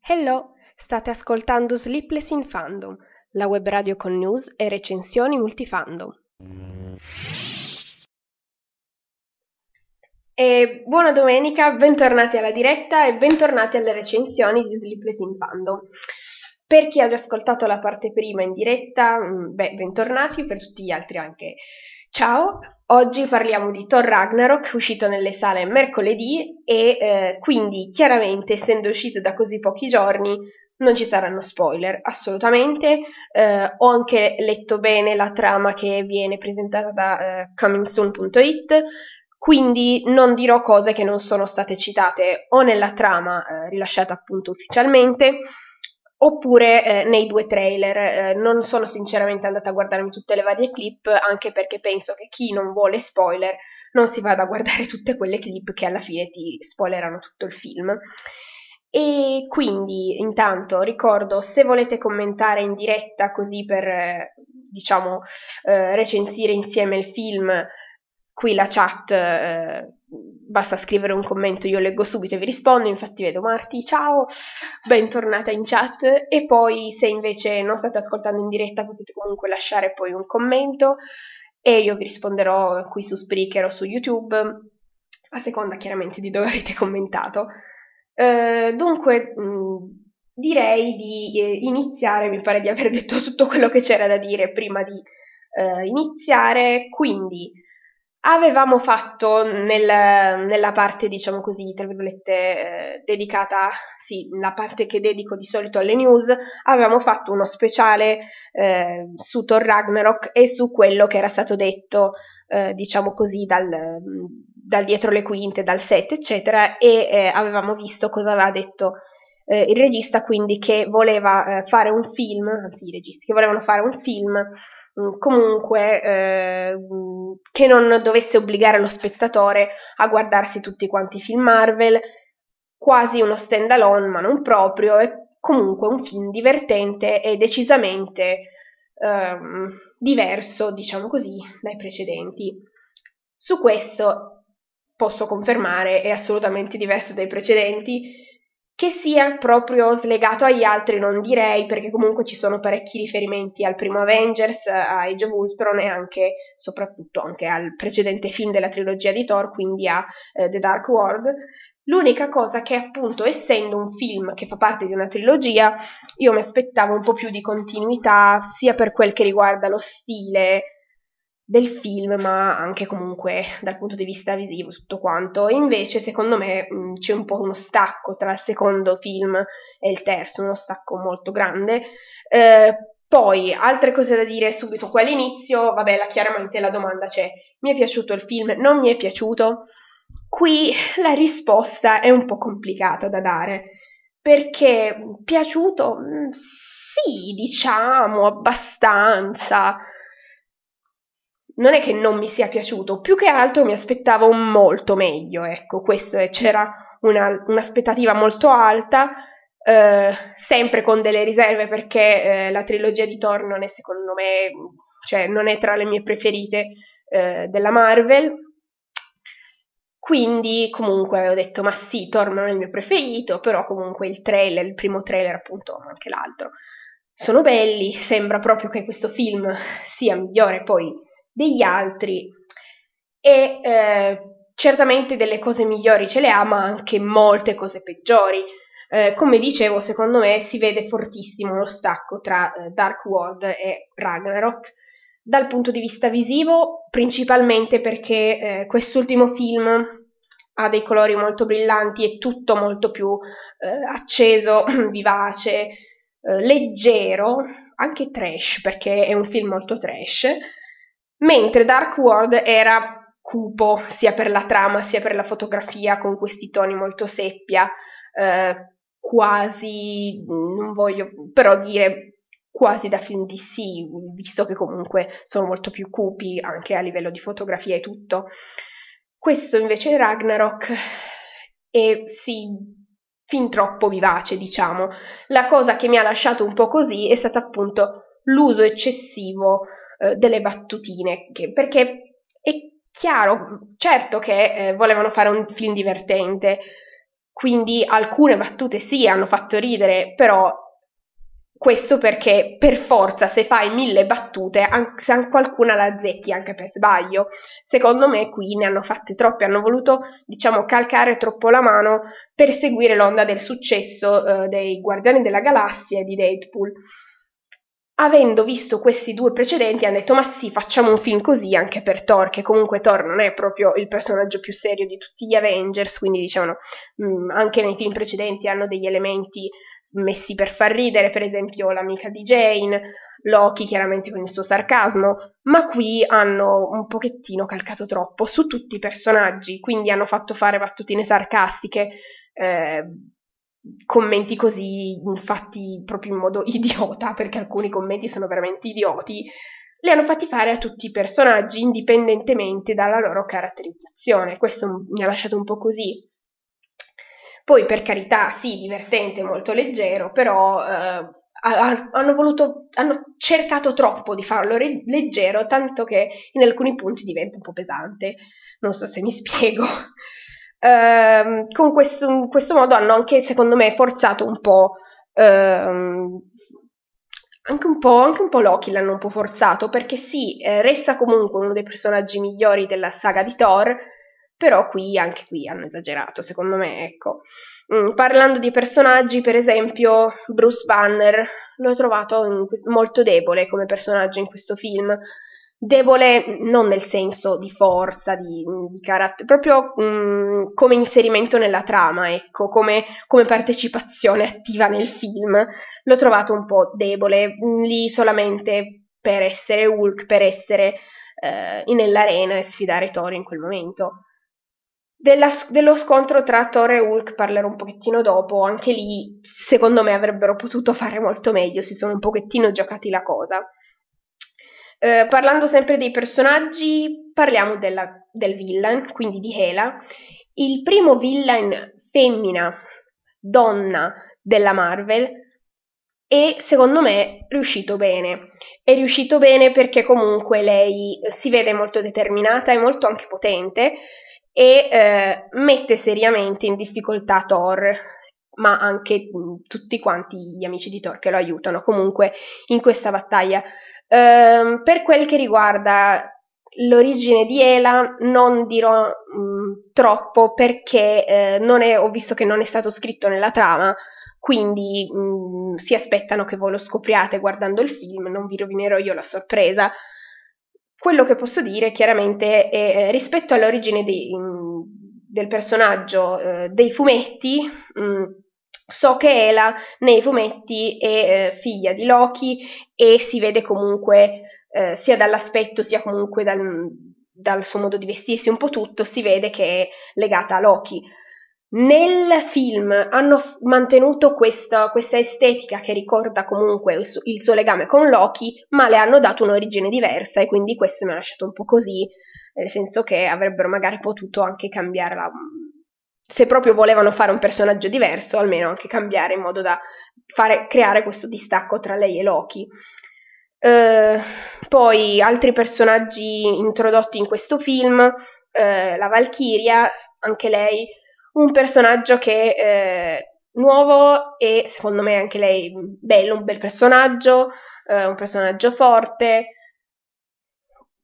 Hello, state ascoltando Sleepless in Fandom, la web radio con news e recensioni multifandom. E buona domenica, bentornati alla diretta e bentornati alle recensioni di Sleepless in Fandom. Per chi ha già ascoltato la parte prima in diretta, mm, beh, bentornati, per tutti gli altri anche ciao. Oggi parliamo di Thor Ragnarok, uscito nelle sale mercoledì e eh, quindi chiaramente essendo uscito da così pochi giorni non ci saranno spoiler, assolutamente. Eh, ho anche letto bene la trama che viene presentata da eh, comingsoon.it, quindi non dirò cose che non sono state citate o nella trama eh, rilasciata appunto ufficialmente oppure eh, nei due trailer. Eh, non sono sinceramente andata a guardarmi tutte le varie clip, anche perché penso che chi non vuole spoiler non si vada a guardare tutte quelle clip che alla fine ti spoilerano tutto il film. E quindi, intanto, ricordo, se volete commentare in diretta così per, eh, diciamo, eh, recensire insieme il film, qui la chat eh, basta scrivere un commento, io leggo subito e vi rispondo, infatti vedo Marti, ciao, bentornata in chat e poi se invece non state ascoltando in diretta potete comunque lasciare poi un commento e io vi risponderò qui su Spreaker o su YouTube, a seconda chiaramente di dove avete commentato. Eh, dunque, mh, direi di eh, iniziare, mi pare di aver detto tutto quello che c'era da dire prima di eh, iniziare, quindi avevamo fatto nel, nella parte, diciamo così, tra virgolette, eh, dedicata, sì, la parte che dedico di solito alle news, avevamo fatto uno speciale eh, su Thor Ragnarok e su quello che era stato detto, eh, diciamo così, dal, dal, dietro le quinte, dal set, eccetera, e eh, avevamo visto cosa aveva detto eh, il regista, quindi che voleva eh, fare un film, anzi i registi, che volevano fare un film comunque eh, che non dovesse obbligare lo spettatore a guardarsi tutti quanti i film Marvel, quasi uno stand alone ma non proprio, e comunque un film divertente e decisamente ehm, diverso, diciamo così, dai precedenti. Su questo posso confermare, è assolutamente diverso dai precedenti, che sia proprio slegato agli altri non direi, perché comunque ci sono parecchi riferimenti al primo Avengers, a Age of Ultron e anche, soprattutto anche al precedente film della trilogia di Thor, quindi a eh, The Dark World. L'unica cosa che appunto essendo un film che fa parte di una trilogia, io mi aspettavo un po' più di continuità, sia per quel che riguarda lo stile, del film, ma anche comunque dal punto di vista visivo, tutto quanto. Invece, secondo me, mh, c'è un po' uno stacco tra il secondo film e il terzo, uno stacco molto grande. Eh, poi, altre cose da dire subito qua all'inizio, vabbè, la, chiaramente la domanda c'è, mi è piaciuto il film? Non mi è piaciuto? Qui la risposta è un po' complicata da dare, perché piaciuto? Sì, diciamo, abbastanza non è che non mi sia piaciuto, più che altro mi aspettavo molto meglio, ecco, questo è, c'era una, un'aspettativa molto alta, eh, sempre con delle riserve perché eh, la trilogia di Thor non è secondo me, cioè non è tra le mie preferite eh, della Marvel, quindi comunque avevo detto ma sì, Thor non è il mio preferito, però comunque il trailer, il primo trailer appunto, anche l'altro, sono belli, sembra proprio che questo film sia migliore poi degli altri. E eh, certamente delle cose migliori ce le ha, ma anche molte cose peggiori. Eh, come dicevo, secondo me si vede fortissimo lo stacco tra eh, Dark World e Ragnarok. Dal punto di vista visivo, principalmente perché eh, quest'ultimo film ha dei colori molto brillanti, è tutto molto più eh, acceso, vivace, eh, leggero, anche trash, perché è un film molto trash mentre Dark World era cupo sia per la trama sia per la fotografia con questi toni molto seppia, eh, quasi, non voglio però dire quasi da film DC, visto che comunque sono molto più cupi anche a livello di fotografia e tutto. Questo invece Ragnarok è sì, fin troppo vivace, diciamo. La cosa che mi ha lasciato un po' così è stato appunto l'uso eccessivo eh, delle battutine, che, perché è chiaro, certo che eh, volevano fare un film divertente, quindi alcune battute sì hanno fatto ridere, però questo perché per forza se fai mille battute, se qualcuna la azzecchi anche per sbaglio. Secondo me qui ne hanno fatte troppe, hanno voluto, diciamo, calcare troppo la mano per seguire l'onda del successo eh, dei Guardiani della Galassia e di Deadpool avendo visto questi due precedenti, hanno detto: Ma sì, facciamo un film così anche per Thor, che comunque Thor non è proprio il personaggio più serio di tutti gli Avengers. Quindi, dicevano, mh, mm, anche nei film precedenti hanno degli elementi messi per far ridere, per esempio l'amica di Jane, Loki chiaramente con il suo sarcasmo, ma qui hanno un pochettino calcato troppo su tutti i personaggi, quindi hanno fatto fare battutine sarcastiche. Eh, commenti così fatti proprio in modo idiota, perché alcuni commenti sono veramente idioti, li hanno fatti fare a tutti i personaggi indipendentemente dalla loro caratterizzazione. Questo mi ha lasciato un po' così. Poi, per carità, sì, divertente, molto leggero, però eh, hanno, voluto, hanno cercato troppo di farlo re- leggero, tanto che in alcuni punti diventa un po' pesante. Non so se mi spiego. Ehm, con questo, in questo modo hanno anche, secondo me, forzato un po'. Ehm, anche un, po', anche un po' Loki l'hanno un po' forzato perché sì, eh, resta comunque uno dei personaggi migliori della saga di Thor, però qui, anche qui hanno esagerato, secondo me, ecco. Mm, parlando di personaggi, per esempio, Bruce Banner l'ho trovato in, molto debole come personaggio in questo film debole non nel senso di forza, di, di carattere, proprio mh, mm, come inserimento nella trama, ecco, come, come, partecipazione attiva nel film. L'ho trovato un po' debole, mm, lì solamente per essere Hulk, per essere eh, nell'arena e sfidare Thor in quel momento. Della, dello scontro tra Thor e Hulk parlerò un pochettino dopo, anche lì secondo me avrebbero potuto fare molto meglio, si sono un pochettino giocati la cosa. Eh, parlando sempre dei personaggi, parliamo della, del villain, quindi di Hela. Il primo villain femmina, donna della Marvel, e secondo me riuscito bene. È riuscito bene perché comunque lei si vede molto determinata e molto anche potente e eh, mette seriamente in difficoltà Thor, ma anche mh, tutti quanti gli amici di Thor che lo aiutano comunque in questa battaglia. Ehm, per quel che riguarda l'origine di Ela non dirò mh, mm, troppo perché eh, è, ho visto che non è stato scritto nella trama, quindi mh, mm, si aspettano che voi lo scopriate guardando il film, non vi rovinerò io la sorpresa. Quello che posso dire chiaramente è eh, rispetto all'origine di, mh, mm, del personaggio eh, dei fumetti, So che Ela nei fumetti è eh, figlia di Loki e si vede comunque eh, sia dall'aspetto sia comunque dal, dal, suo modo di vestirsi, un po' tutto, si vede che è legata a Loki. Nel film hanno mantenuto questa, questa estetica che ricorda comunque il, su, il suo legame con Loki, ma le hanno dato un'origine diversa e quindi questo mi ha lasciato un po' così, nel senso che avrebbero magari potuto anche cambiare la, se proprio volevano fare un personaggio diverso, almeno anche cambiare in modo da fare, creare questo distacco tra lei e Loki. Uh, poi altri personaggi introdotti in questo film, uh, la Valkyria, anche lei, un personaggio che uh, nuovo e secondo me anche lei bello, un bel personaggio, un personaggio forte,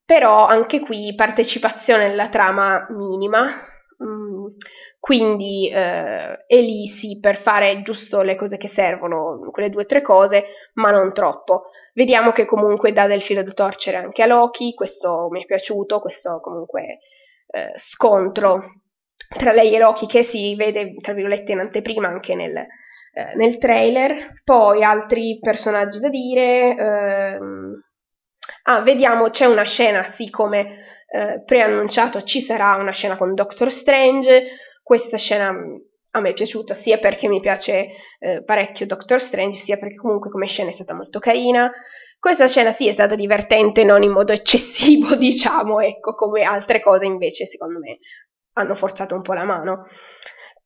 però anche qui partecipazione alla trama minima. Mm, quindi eh, è lì sì per fare giusto le cose che servono, quelle due o tre cose, ma non troppo. Vediamo che comunque dà del filo da torcere anche a Loki, questo mi è piaciuto, questo comunque eh, scontro tra lei e Loki che si vede tra virgolette in anteprima anche nel, eh, nel trailer. Poi altri personaggi da dire. Ehm... Ah, vediamo, c'è una scena, sì, come eh, preannunciato, ci sarà una scena con Doctor Strange questa scena mm, a me è piaciuta sia perché mi piace eh, parecchio Doctor Strange, sia perché comunque come scena è stata molto carina. Questa scena sì è stata divertente, non in modo eccessivo, diciamo, ecco, come altre cose invece secondo me hanno forzato un po' la mano.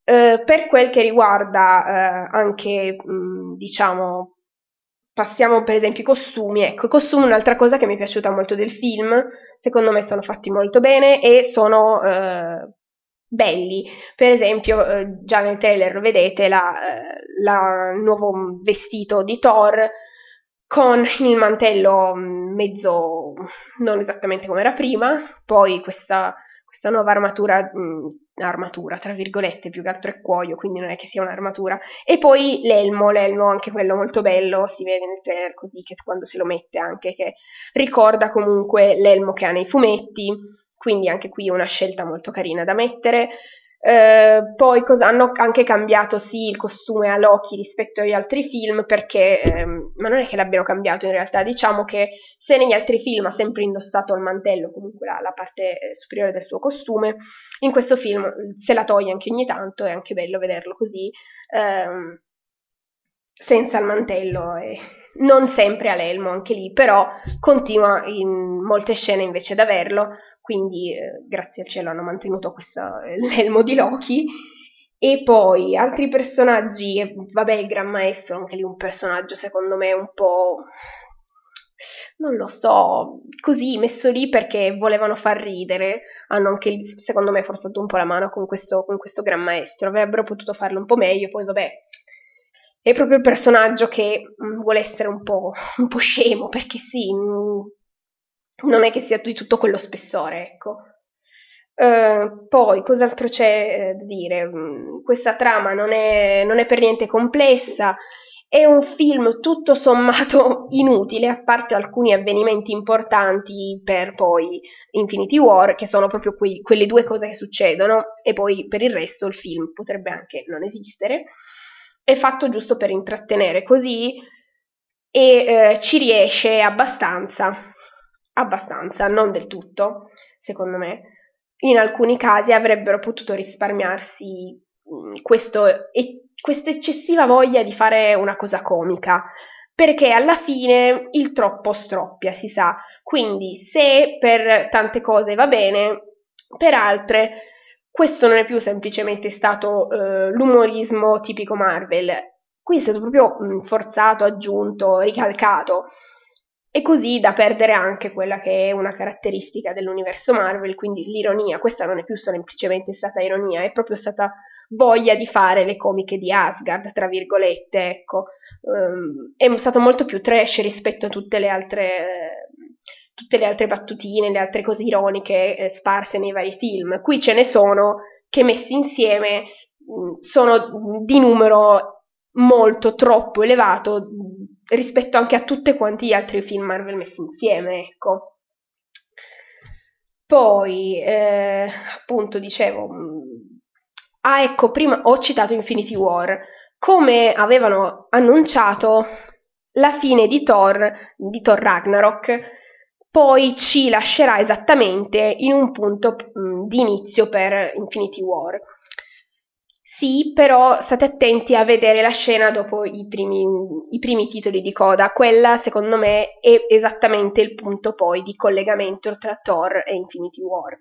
Eh, per quel che riguarda eh, anche, mh, mm, diciamo, passiamo per esempio i costumi, ecco, i costumi è un'altra cosa che mi è piaciuta molto del film, secondo me sono fatti molto bene e sono eh, belli. Per esempio, eh, già nel trailer vedete la, eh, il nuovo vestito di Thor con il mantello mm, mezzo non esattamente come era prima, poi questa, questa nuova armatura, mh, mm, armatura tra virgolette, più che altro è cuoio, quindi non è che sia un'armatura, e poi l'elmo, l'elmo anche quello molto bello, si vede nel trailer così che quando se lo mette anche che ricorda comunque l'elmo che ha nei fumetti, quindi anche qui una scelta molto carina da mettere. Eh, poi cosa, hanno anche cambiato sì il costume a Loki rispetto agli altri film perché, ehm, ma non è che l'abbiano cambiato in realtà, diciamo che se negli altri film ha sempre indossato il mantello, comunque la, la parte eh, superiore del suo costume, in questo film se la toglie anche ogni tanto, è anche bello vederlo così, ehm, senza il mantello e non sempre a l'elmo anche lì, però continua in molte scene invece ad averlo quindi eh, grazie al cielo hanno mantenuto questo, l'elmo di Loki. E poi altri personaggi, vabbè il Gran Maestro, anche lì un personaggio secondo me un po'... non lo so, così messo lì perché volevano far ridere, hanno anche secondo me forzato un po' la mano con questo, con questo Gran Maestro, avrebbero potuto farlo un po' meglio, poi vabbè è proprio il personaggio che mm, vuole essere un po', un po' scemo, perché sì, mm, non è che sia di tutto quello spessore, ecco. Uh, poi, cos'altro c'è eh, da dire? Mm, questa trama non è, non è per niente complessa, è un film tutto sommato inutile, a parte alcuni avvenimenti importanti per poi Infinity War, che sono proprio quei, quelle due cose che succedono, e poi per il resto il film potrebbe anche non esistere. È fatto giusto per intrattenere così e eh, ci riesce abbastanza abbastanza, non del tutto, secondo me. In alcuni casi avrebbero potuto risparmiarsi mm, questa eccessiva voglia di fare una cosa comica, perché alla fine il troppo stroppia, si sa. Quindi se per tante cose va bene, per altre questo non è più semplicemente stato eh, l'umorismo tipico Marvel, qui è stato proprio mm, forzato, aggiunto, ricalcato e così da perdere anche quella che è una caratteristica dell'universo Marvel, quindi l'ironia. Questa non è più semplicemente stata ironia, è proprio stata voglia di fare le comiche di Asgard, tra virgolette, ecco. Um, è stato molto più trash rispetto a tutte le altre, tutte le altre battutine, le altre cose ironiche eh, sparse nei vari film. Qui ce ne sono che messi insieme mh, sono di numero molto troppo elevato rispetto anche a tutti quanti gli altri film Marvel messi insieme, ecco. Poi, eh, appunto, dicevo, mm, ah ecco, prima ho citato Infinity War, come avevano annunciato la fine di Thor, di Thor Ragnarok, poi ci lascerà esattamente in un punto mh, mm, di inizio per Infinity War. Sì, però state attenti a vedere la scena dopo i primi, i primi, titoli di coda. Quella, secondo me, è esattamente il punto poi di collegamento tra Thor e Infinity War.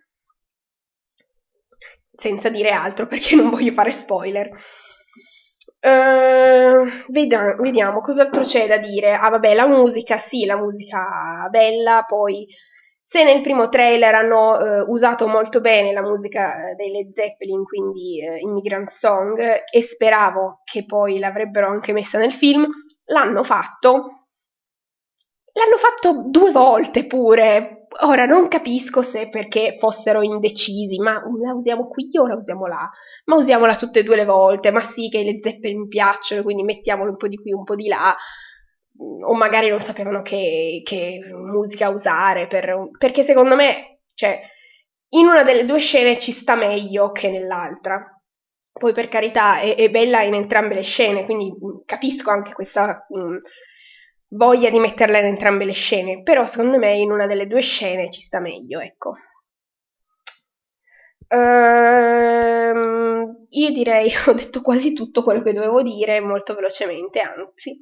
Senza dire altro, perché non voglio fare spoiler. Uh, vediamo, vediamo cos'altro c'è da dire. Ah, vabbè, la musica, sì, la musica bella, poi se nel primo trailer hanno eh, usato molto bene la musica eh, dei Led Zeppelin, quindi eh, Immigrant Song, e speravo che poi l'avrebbero anche messa nel film, l'hanno fatto. L'hanno fatto due volte pure. Ora non capisco se perché fossero indecisi, ma la usiamo qui o la usiamo là? Ma usiamola tutte e due le volte, ma sì che i Led Zeppelin piacciono, quindi mettiamolo un po' di qui, un po' di là o magari non sapevano che, che musica usare, per, perché secondo me, cioè, in una delle due scene ci sta meglio che nell'altra. Poi per carità è, è bella in entrambe le scene, quindi capisco anche questa mh, mm, voglia di metterla in entrambe le scene, però secondo me in una delle due scene ci sta meglio, ecco. Ehm, io direi, ho detto quasi tutto quello che dovevo dire molto velocemente, anzi.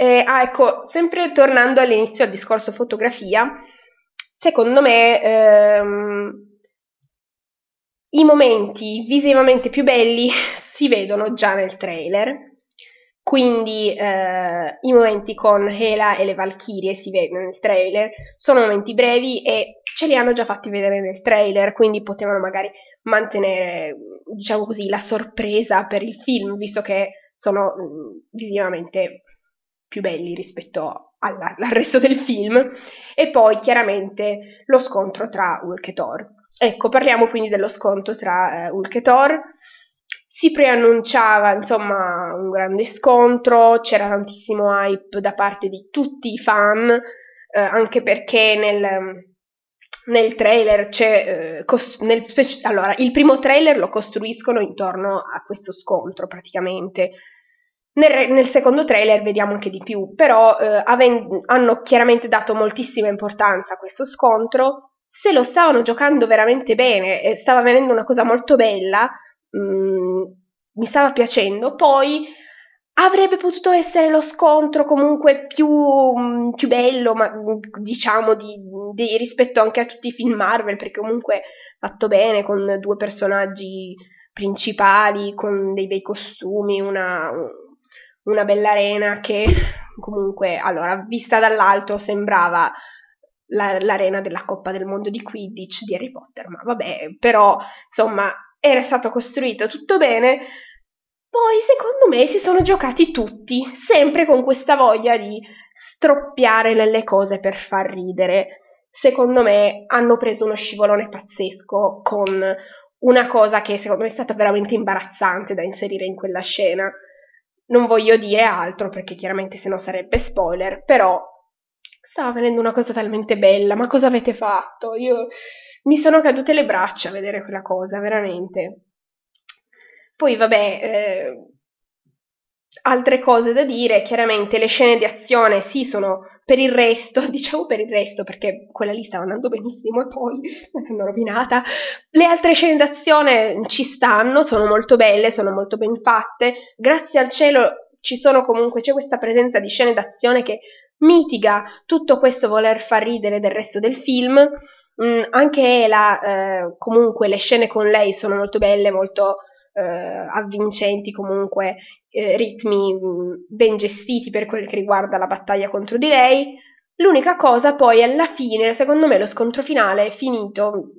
Eh, ah, ecco, sempre tornando all'inizio al discorso fotografia, secondo me ehm, i momenti visivamente più belli si vedono già nel trailer. quindi eh, i momenti con Hela e le Valchirie si vedono nel trailer, sono momenti brevi e ce li hanno già fatti vedere nel trailer, quindi potevano magari mantenere, diciamo così, la sorpresa per il film, visto che sono mm, visivamente più belli rispetto alla, al resto del film. E poi chiaramente lo scontro tra Hulk e Thor. Ecco, parliamo quindi dello scontro tra eh, Hulk e Thor si preannunciava insomma un grande scontro, c'era tantissimo hype da parte di tutti i fan, eh, anche perché nel, nel trailer c'è, eh, cos- nel allora, il primo trailer lo costruiscono intorno a questo scontro praticamente. Nel, nel secondo trailer vediamo anche di più, però eh, aven- hanno chiaramente dato moltissima importanza a questo scontro. Se lo stavano giocando veramente bene e stava venendo una cosa molto bella, mh, mm, mi stava piacendo, poi avrebbe potuto essere lo scontro comunque più, mm, più bello, ma mm, diciamo di, di, rispetto anche a tutti i film Marvel, perché comunque fatto bene con due personaggi principali, con dei bei costumi, una, una bella arena che comunque, allora, vista dall'alto sembrava la, l'arena della Coppa del Mondo di Quidditch di Harry Potter, ma vabbè, però insomma era stato costruito tutto bene. Poi, secondo me, si sono giocati tutti, sempre con questa voglia di stroppiare nelle cose per far ridere. Secondo me hanno preso uno scivolone pazzesco con una cosa che secondo me è stata veramente imbarazzante da inserire in quella scena. Non voglio dire altro perché chiaramente se no sarebbe spoiler, però stava venendo una cosa talmente bella, ma cosa avete fatto? Io mi sono cadute le braccia a vedere quella cosa, veramente. Poi, vabbè, eh, altre cose da dire, chiaramente le scene di azione sì sono per il resto, diciamo per il resto perché quella lì stava andando benissimo e poi mi sono rovinata. Le altre scene d'azione ci stanno, sono molto belle, sono molto ben fatte. Grazie al cielo ci sono comunque, c'è questa presenza di scene d'azione che mitiga tutto questo voler far ridere del resto del film. Mm, anche la, eh, comunque le scene con lei sono molto belle, molto eh, avvincenti, comunque eh, ritmi mh, mm, ben gestiti per quel che riguarda la battaglia contro di lei. L'unica cosa poi alla fine, secondo me lo scontro finale è finito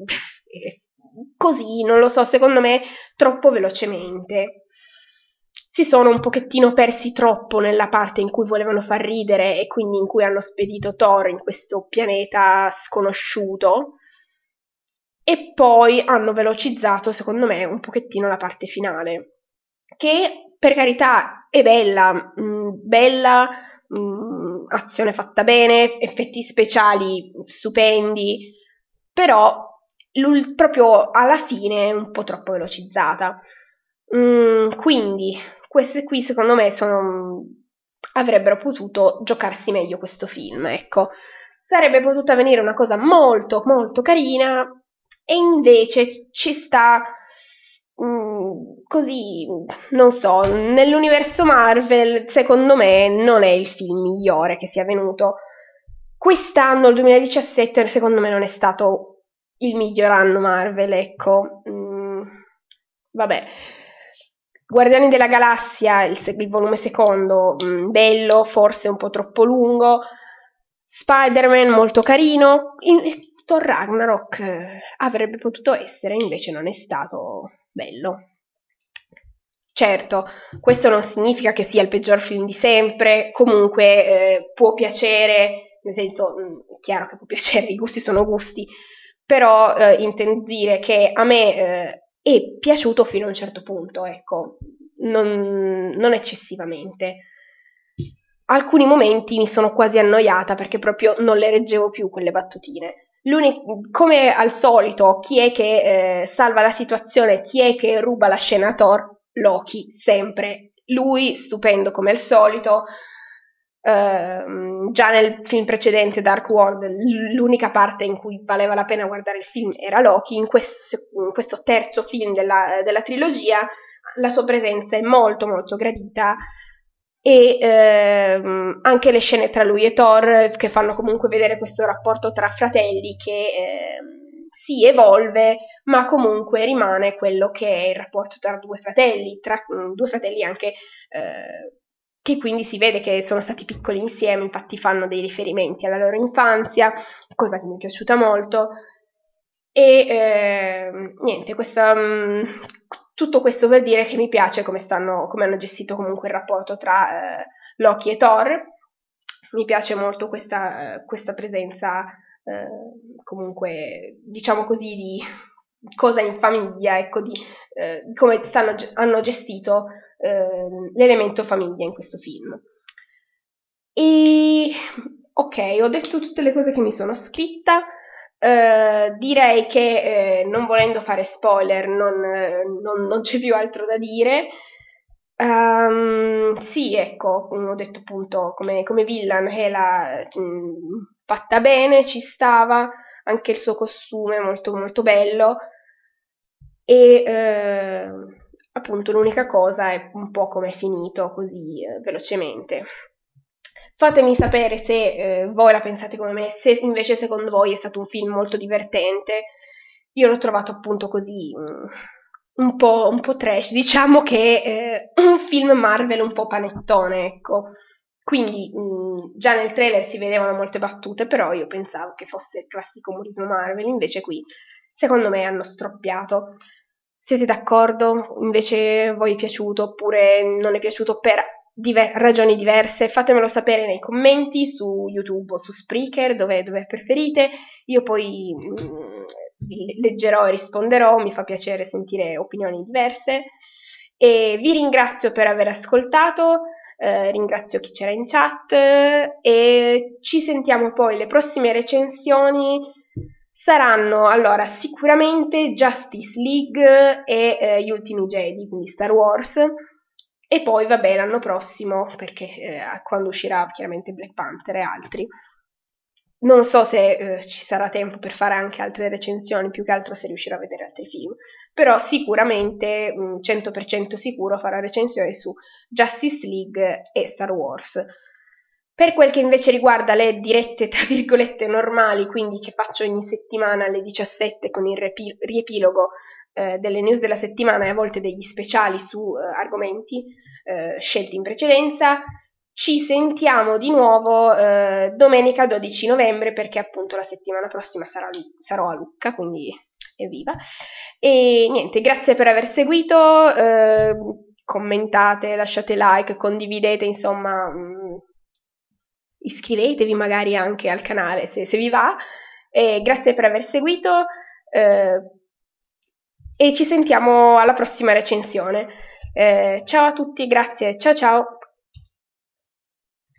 così, non lo so, secondo me troppo velocemente si sono un pochettino persi troppo nella parte in cui volevano far ridere e quindi in cui hanno spedito Thor in questo pianeta sconosciuto e poi hanno velocizzato secondo me un pochettino la parte finale che per carità è bella, mh, mm, bella, mh, mm, azione fatta bene, effetti speciali stupendi, però proprio alla fine è un po' troppo velocizzata. Mm, quindi queste qui secondo me sono, avrebbero potuto giocarsi meglio questo film, ecco. Sarebbe potuta venire una cosa molto molto carina e invece ci sta mh, mm, così, non so, nell'universo Marvel secondo me non è il film migliore che sia venuto. Quest'anno, il 2017, secondo me non è stato il miglior anno Marvel, ecco. Mm, vabbè, Guardiani della Galassia, il, il volume secondo, mm, bello, forse un po' troppo lungo. Spider-Man molto carino. In, Thor Ragnarok eh, avrebbe potuto essere, invece non è stato bello. Certo, questo non significa che sia il peggior film di sempre, comunque eh, può piacere, nel senso, mh, mm, è chiaro che può piacere, i gusti sono gusti, però eh, intendo dire che a me eh, è piaciuto fino a un certo punto, ecco, non, non eccessivamente. Alcuni momenti mi sono quasi annoiata perché proprio non le reggevo più quelle battutine. Come al solito, chi è che eh, salva la situazione, chi è che ruba la scena a Thor? Loki, sempre. Lui, stupendo come al solito, Uh, già nel film precedente Dark World l'unica parte in cui valeva la pena guardare il film era Loki, in questo, in questo terzo film della, della, trilogia la sua presenza è molto molto gradita e uh, anche le scene tra lui e Thor che fanno comunque vedere questo rapporto tra fratelli che uh, si evolve ma comunque rimane quello che è il rapporto tra due fratelli, tra due fratelli anche eh, che quindi si vede che sono stati piccoli insieme, infatti fanno dei riferimenti alla loro infanzia, cosa che mi è piaciuta molto. E eh, niente, questa, mh, mm, tutto questo per dire che mi piace come, stanno, come hanno gestito comunque il rapporto tra eh, Loki e Thor. Mi piace molto questa, eh, questa presenza, eh, comunque, diciamo così, di cosa in famiglia, ecco, di eh, come stanno, hanno gestito eh, l'elemento famiglia in questo film. E ok, ho detto tutte le cose che mi sono scritta. Uh, direi che uh, non volendo fare spoiler non, non, non, c'è più altro da dire. Um, sì, ecco, ho detto appunto come, come villain Hela mh, fatta bene, ci stava, anche il suo costume molto molto bello e appunto l'unica cosa è un po' come è finito così velocemente. Fatemi sapere se eh, voi la pensate come me, se invece secondo voi è stato un film molto divertente. Io l'ho trovato appunto così mm, un po', un po trash, diciamo che eh, un film Marvel un po' panettone, ecco. Quindi mh, mm, già nel trailer si vedevano molte battute, però io pensavo che fosse il classico umorismo Marvel, invece qui secondo me hanno stroppiato. Siete d'accordo? Invece voi è piaciuto oppure non è piaciuto per diver- ragioni diverse, fatemelo sapere nei commenti su YouTube o su Spreaker, dove, dove preferite. Io poi mh, mm, leggerò e risponderò, mi fa piacere sentire opinioni diverse. E vi ringrazio per aver ascoltato, eh, ringrazio chi c'era in chat e ci sentiamo poi le prossime recensioni saranno allora sicuramente Justice League e eh, Gli ultimi Jedi, quindi Star Wars e poi, vabbè, l'anno prossimo, perché eh, quando uscirà chiaramente Black Panther e altri. Non so se eh, ci sarà tempo per fare anche altre recensioni, più che altro se riuscirò a vedere altri film, però sicuramente, mh, 100% sicuro, farò recensioni su Justice League e Star Wars. Per quel che invece riguarda le dirette, tra virgolette, normali, quindi che faccio ogni settimana alle 17 con il riepilogo eh, delle news della settimana e a volte degli speciali su eh, argomenti eh, scelti in precedenza. Ci sentiamo di nuovo eh, domenica 12 novembre perché appunto la settimana prossima sarà, sarò a Lucca, quindi evviva. E niente, grazie per aver seguito, eh, commentate, lasciate like, condividete, insomma, mh, mm, iscrivetevi magari anche al canale se, se vi va. E grazie per aver seguito. Eh, e ci sentiamo alla prossima recensione. Eh, ciao a tutti, grazie, ciao ciao!